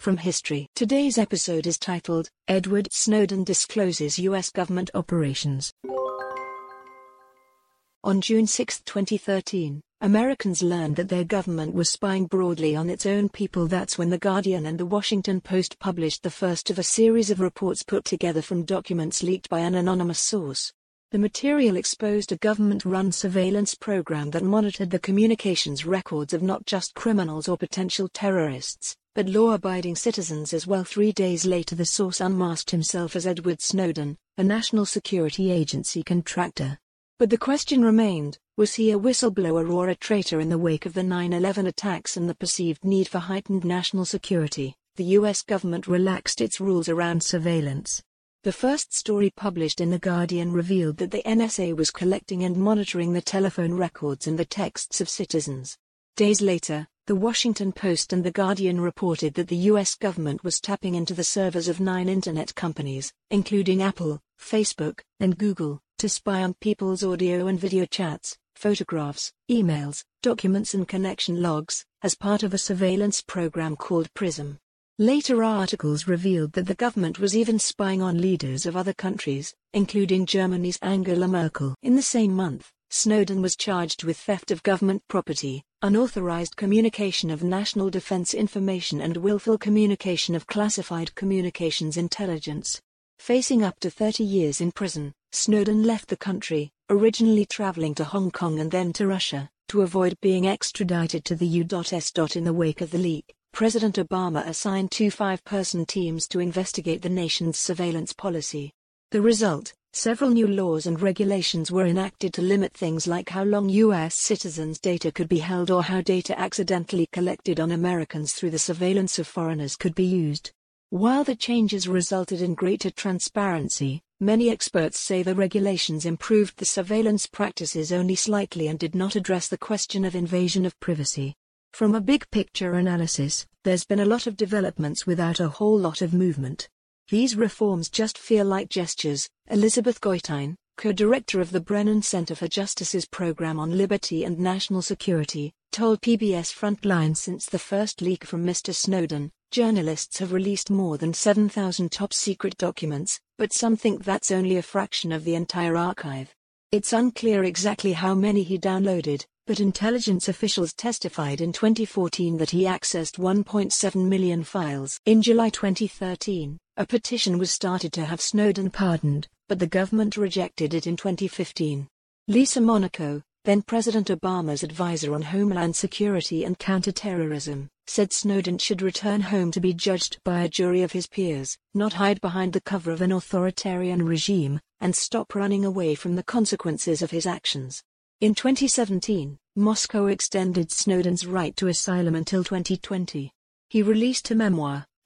from history. Today's episode is titled Edward Snowden Discloses U.S. Government Operations. On June 6, 2013, Americans learned that their government was spying broadly on its own people. That's when The Guardian and The Washington Post published the first of a series of reports put together from documents leaked by an anonymous source. The material exposed a government run surveillance program that monitored the communications records of not just criminals or potential terrorists, but law abiding citizens as well. Three days later, the source unmasked himself as Edward Snowden, a National Security Agency contractor. But the question remained was he a whistleblower or a traitor in the wake of the 9 11 attacks and the perceived need for heightened national security? The US government relaxed its rules around surveillance. The first story published in The Guardian revealed that the NSA was collecting and monitoring the telephone records and the texts of citizens. Days later, The Washington Post and The Guardian reported that the US government was tapping into the servers of nine internet companies, including Apple, Facebook, and Google, to spy on people's audio and video chats, photographs, emails, documents, and connection logs, as part of a surveillance program called PRISM. Later articles revealed that the government was even spying on leaders of other countries, including Germany's Angela Merkel. In the same month, Snowden was charged with theft of government property, unauthorized communication of national defense information, and willful communication of classified communications intelligence. Facing up to 30 years in prison, Snowden left the country, originally traveling to Hong Kong and then to Russia, to avoid being extradited to the U.S. In the wake of the leak, President Obama assigned two five person teams to investigate the nation's surveillance policy. The result several new laws and regulations were enacted to limit things like how long U.S. citizens' data could be held or how data accidentally collected on Americans through the surveillance of foreigners could be used. While the changes resulted in greater transparency, many experts say the regulations improved the surveillance practices only slightly and did not address the question of invasion of privacy. From a big picture analysis, there's been a lot of developments without a whole lot of movement. These reforms just feel like gestures, Elizabeth Goitein, co-director of the Brennan Center for Justice's program on liberty and national security, told PBS Frontline since the first leak from Mr. Snowden, journalists have released more than 7,000 top-secret documents, but some think that's only a fraction of the entire archive. It's unclear exactly how many he downloaded, but intelligence officials testified in 2014 that he accessed 1.7 million files. In July 2013, a petition was started to have Snowden pardoned, but the government rejected it in 2015. Lisa Monaco, then President Obama's advisor on Homeland Security and counterterrorism, said Snowden should return home to be judged by a jury of his peers, not hide behind the cover of an authoritarian regime, and stop running away from the consequences of his actions. In 2017, Moscow extended Snowden's right to asylum until 2020. He released a memoir,